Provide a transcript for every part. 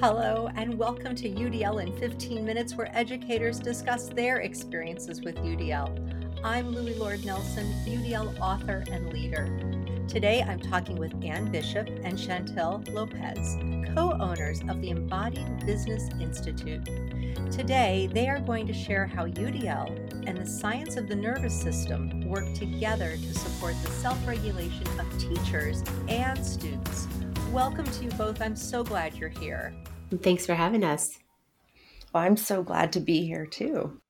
Hello, and welcome to UDL in 15 Minutes, where educators discuss their experiences with UDL. I'm Loui Lord Nelson, UDL author and leader. Today I'm talking with Anne Bishop and Chantill Lopez, co owners of the Embodied Business Institute. Today they are going to share how UDL and the science of the nervous system work together to support the self regulation of teachers and students. Welcome to you both. I'm so glad you're here. Thanks for having us. Well, I'm so glad to be here too.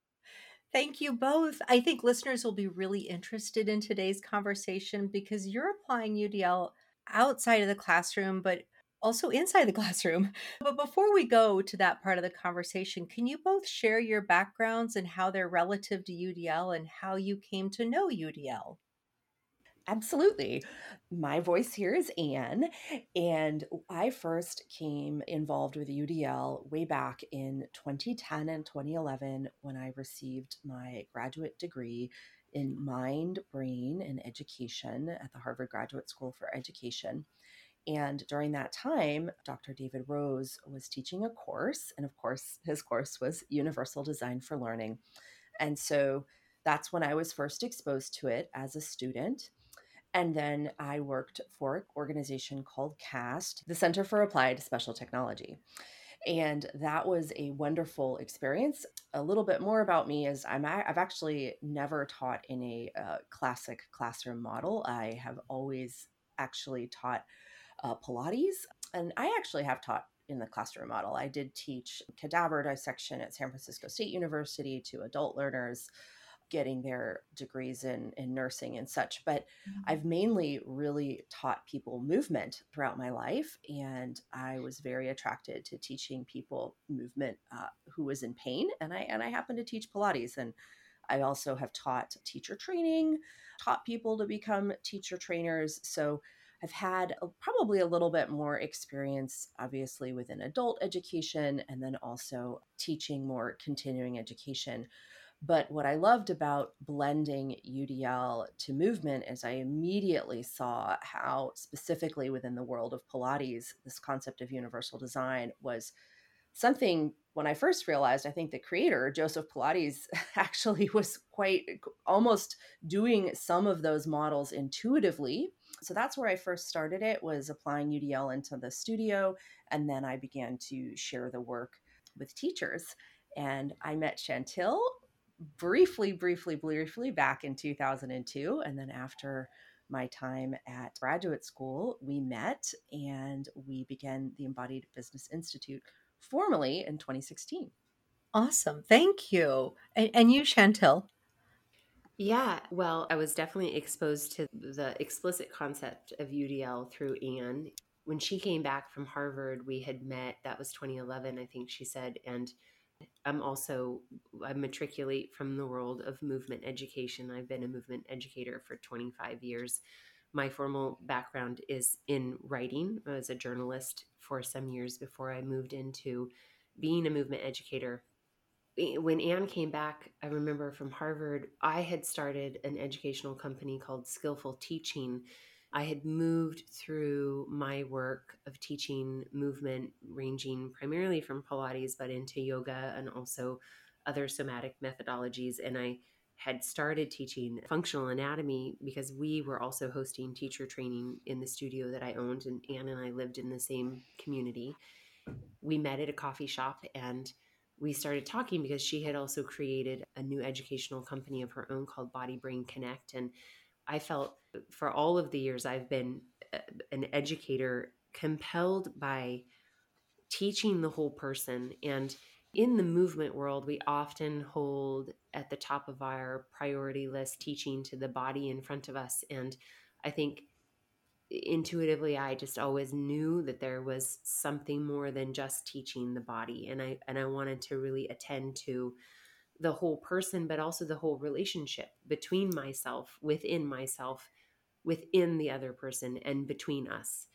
Thank you both. I think listeners will be really interested in today's conversation because you're applying UDL outside of the classroom, but also inside the classroom. But before we go to that part of the conversation, can you both share your backgrounds and how they're relative to UDL and how you came to know UDL? Absolutely. My voice here is Anne, and I first came involved with UDL way back in 2010 and 2011 when I received my graduate degree in mind, brain, and education at the Harvard Graduate School for Education. And during that time, Dr. David Rose was teaching a course, and of course, his course was Universal Design for Learning. And so that's when I was first exposed to it as a student. And then I worked for an organization called CAST, the Center for Applied Special Technology. And that was a wonderful experience. A little bit more about me is I'm I've actually never taught in a uh, classic classroom model. I have always actually taught uh, Pilates, and I actually have taught in the classroom model. I did teach cadaver dissection at San Francisco State University to adult learners getting their degrees in, in nursing and such. But mm-hmm. I've mainly really taught people movement throughout my life. And I was very attracted to teaching people movement uh, who was in pain. And I, and I happen to teach Pilates. And I also have taught teacher training, taught people to become teacher trainers. So I've had a, probably a little bit more experience, obviously, within adult education and then also teaching more continuing education. But what I loved about blending UDL to movement is I immediately saw how, specifically within the world of Pilates, this concept of universal design was something when I first realized, I think the creator, Joseph Pilates, actually was quite almost doing some of those models intuitively. So that's where I first started it was applying UDL into the studio. And then I began to share the work with teachers. And I met Chantill briefly, briefly, briefly back in 2002. And then after my time at graduate school, we met and we began the Embodied Business Institute formally in 2016. Awesome. Thank you. And, and you, Chantill? Yeah, well, I was definitely exposed to the explicit concept of UDL through Anne. When she came back from Harvard, we had met, that was 2011, I think she said. And I'm also I matriculate from the world of movement education. I've been a movement educator for 25 years. My formal background is in writing. I was a journalist for some years before I moved into being a movement educator. When Anne came back, I remember from Harvard, I had started an educational company called Skillful Teaching I had moved through my work of teaching movement, ranging primarily from Pilates, but into yoga and also other somatic methodologies. And I had started teaching functional anatomy because we were also hosting teacher training in the studio that I owned, and Anne and I lived in the same community. We met at a coffee shop and we started talking because she had also created a new educational company of her own called Body Brain Connect. And I felt for all of the years I've been uh, an educator compelled by teaching the whole person. And in the movement world, we often hold at the top of our priority list teaching to the body in front of us. And I think intuitively i just always knew that there was something more than just teaching the body and i and i wanted to really attend to the whole person, but also the whole relationship between myself, within myself, within the other person, and between us.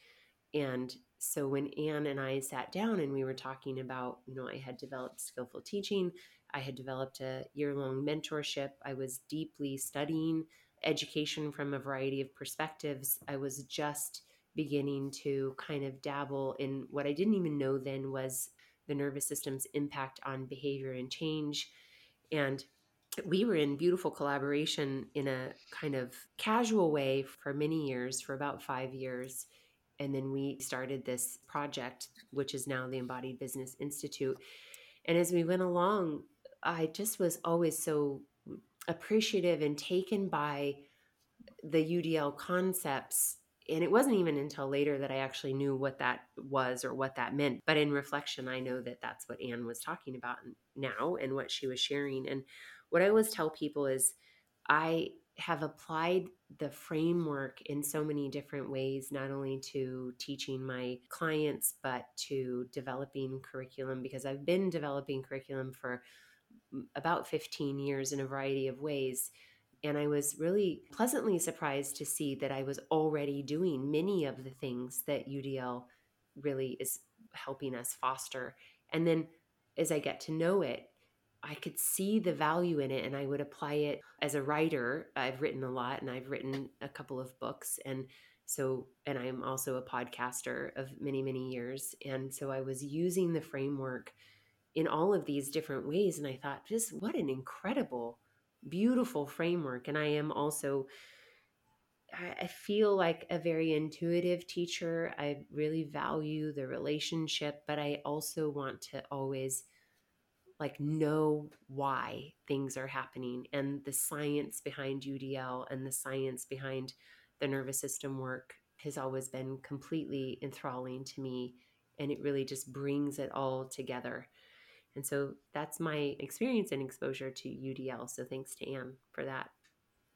And so when Anne and I sat down and we were talking about, you know, I had developed skillful teaching, I had developed a year long mentorship, I was deeply studying education from a variety of perspectives. I was just beginning to kind of dabble in what I didn't even know then was the nervous system's impact on behavior and change. And we were in beautiful collaboration in a kind of casual way for many years, for about five years. And then we started this project, which is now the Embodied Business Institute. And as we went along, I just was always so appreciative and taken by the UDL concepts. And it wasn't even until later that I actually knew what that was or what that meant. But in reflection, I know that that's what Anne was talking about now and what she was sharing. And what I always tell people is I have applied the framework in so many different ways, not only to teaching my clients, but to developing curriculum because I've been developing curriculum for about 15 years in a variety of ways. And I was really pleasantly surprised to see that I was already doing many of the things that UDL really is helping us foster. And then as I get to know it, I could see the value in it and I would apply it as a writer. I've written a lot and I've written a couple of books and so and I'm also a podcaster of many many years and so I was using the framework in all of these different ways and I thought just what an incredible beautiful framework and I am also I feel like a very intuitive teacher. I really value the relationship, but I also want to always like know why things are happening and the science behind UDL and the science behind the nervous system work has always been completely enthralling to me and it really just brings it all together. And so that's my experience and exposure to UDL. So thanks to Anne for that.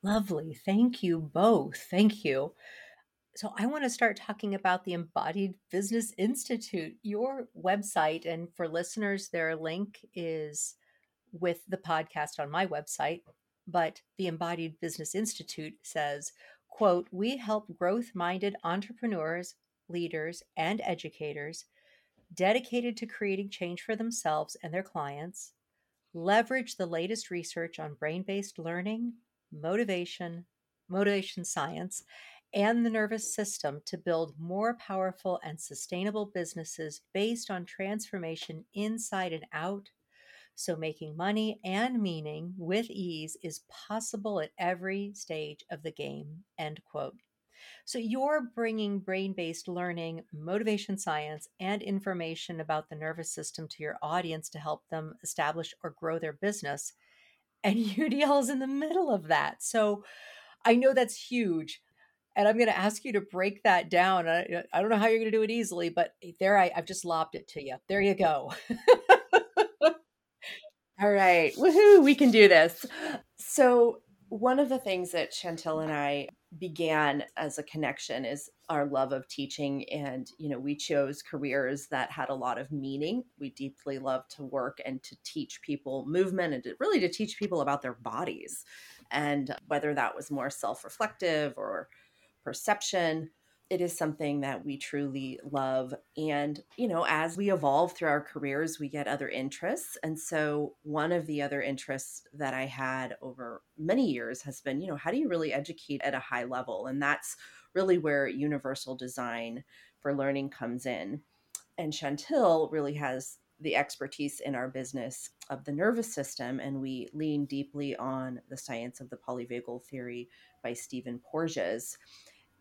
Lovely. Thank you both. Thank you. So, I want to start talking about the Embodied Business Institute, your website. And for listeners, their link is with the podcast on my website. But the Embodied Business Institute says, quote, we help growth minded entrepreneurs, leaders, and educators dedicated to creating change for themselves and their clients, leverage the latest research on brain based learning, motivation, motivation science, and the nervous system to build more powerful and sustainable businesses based on transformation inside and out. So, making money and meaning with ease is possible at every stage of the game. End quote. So, you're bringing brain based learning, motivation science, and information about the nervous system to your audience to help them establish or grow their business. And UDL is in the middle of that. So, I know that's huge and I'm going to ask you to break that down. I, don't know how you're going to do it easily, but there I, I've just lobbed it to you. There you go. All right. Woohoo, we can do this. So, one of the things that Chantill and I began as a connection is our love of teaching and you know we chose careers that had a lot of meaning we deeply love to work and to teach people movement and to, really to teach people about their bodies and whether that was more self-reflective or perception. It is something that we truly love. And, you know, as we evolve through our careers, we get other interests. And so, one of the other interests that I had over many years has been, you know, how do you really educate at a high level? And that's really where universal design for learning comes in. And Chantill really has the expertise in our business of the nervous system, and we lean deeply on the science of the polyvagal theory by Stephen Porges.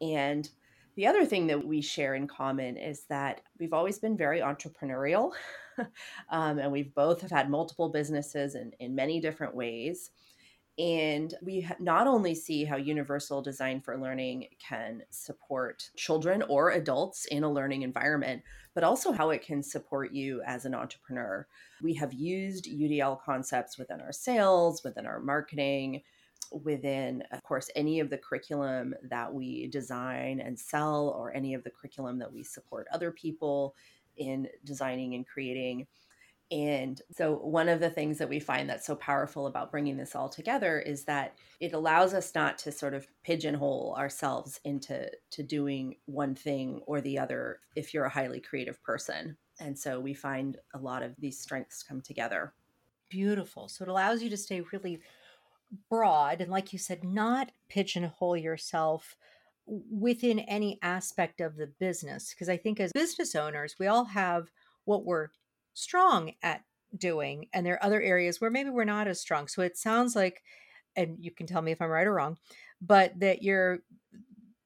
And the other thing that we share in common is that we've always been very entrepreneurial, um, and we've both have had multiple businesses in, in many different ways. And we not only see how universal design for learning can support children or adults in a learning environment, but also how it can support you as an entrepreneur. We have used UDL concepts within our sales, within our marketing, within, of course, any of the curriculum that we design and sell, or any of the curriculum that we support other people in designing and creating. And so, one of the things that we find that's so powerful about bringing this all together is that it allows us not to sort of pigeonhole ourselves into to doing one thing or the other if you're a highly creative person. And so, we find a lot of these strengths come together. Beautiful. So, it allows you to stay really broad and like you said not pigeonhole yourself within any aspect of the business because i think as business owners we all have what we're strong at doing and there are other areas where maybe we're not as strong. So it sounds like and you can tell me if i'm right or wrong but that you're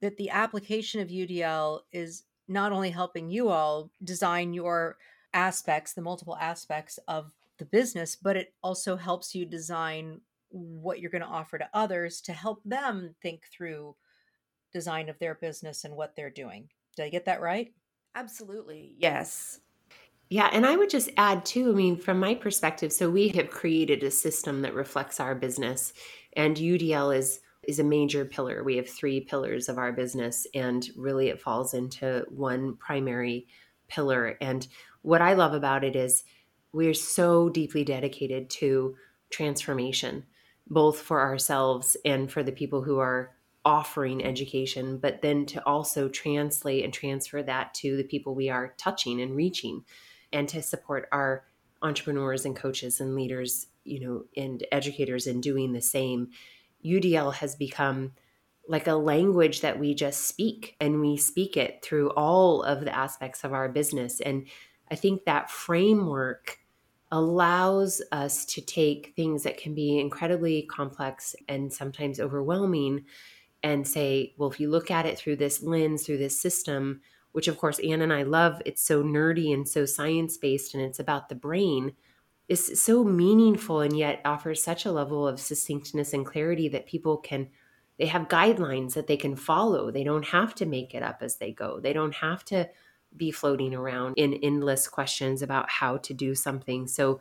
that the application of udl is not only helping you all design your aspects the multiple aspects of the business but it also helps you design what you're going to offer to others to help them think through design of their business and what they're doing. Did I get that right? Absolutely. Yes. Yeah, and I would just add too, I mean, from my perspective, so we have created a system that reflects our business and UDL is is a major pillar. We have three pillars of our business and really it falls into one primary pillar. And what I love about it is we're so deeply dedicated to transformation, both for ourselves and for the people who are offering education, but then to also translate and transfer that to the people we are touching and reaching, and to support our entrepreneurs and coaches and leaders, you know, and educators in doing the same. UDL has become like a language that we just speak, and we speak it through all of the aspects of our business. And I think that framework allows us to take things that can be incredibly complex and sometimes overwhelming and say, well, if you look at it through this lens, through this system, which of course Anne and I love, it's so nerdy and so science based and it's about the brain, is so meaningful and yet offers such a level of succinctness and clarity that people can they have guidelines that they can follow. They don't have to make it up as they go. They don't have to be floating around in endless questions about how to do something. So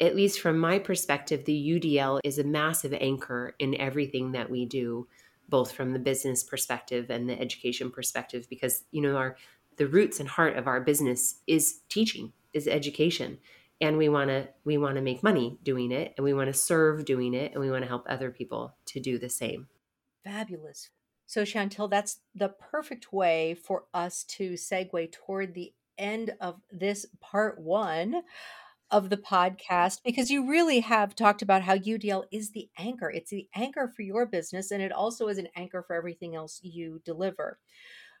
at least from my perspective, the UDL is a massive anchor in everything that we do both from the business perspective and the education perspective because you know our the roots and heart of our business is teaching is education. And we want to we want to make money doing it and we want to serve doing it and we want to help other people to do the same. Fabulous so Chantill that's the perfect way for us to segue toward the end of this part one of the podcast because you really have talked about how UDL is the anchor. It's the anchor for your business and it also is an anchor for everything else you deliver.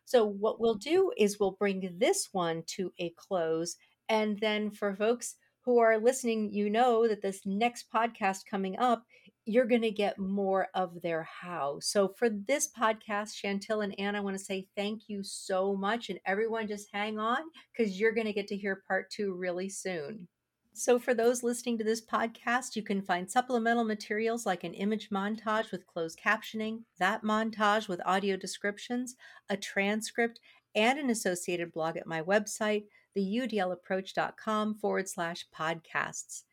So, what we'll do is we'll bring this one to a close. And then for folks who are listening, you know that this next podcast coming up, you're going to get more of their how. So, for this podcast, Chantill and Anne, I want to say thank you so much. And everyone just hang on because you're going to get to hear part two really soon. So, for those listening to this podcast, you can find supplemental materials like an image montage with closed captioning, that montage with audio descriptions, a transcript, and an associated blog at my website, theudlapproach.com forward slash podcasts.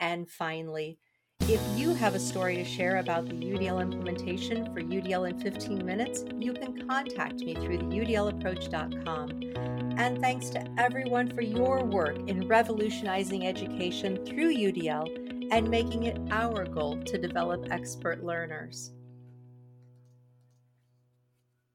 And finally, if you have a story to share about the UDL implementation for UDL in 15 minutes, you can contact me through the UDLapproach.com. And thanks to everyone for your work in revolutionizing education through UDL and making it our goal to develop expert learners.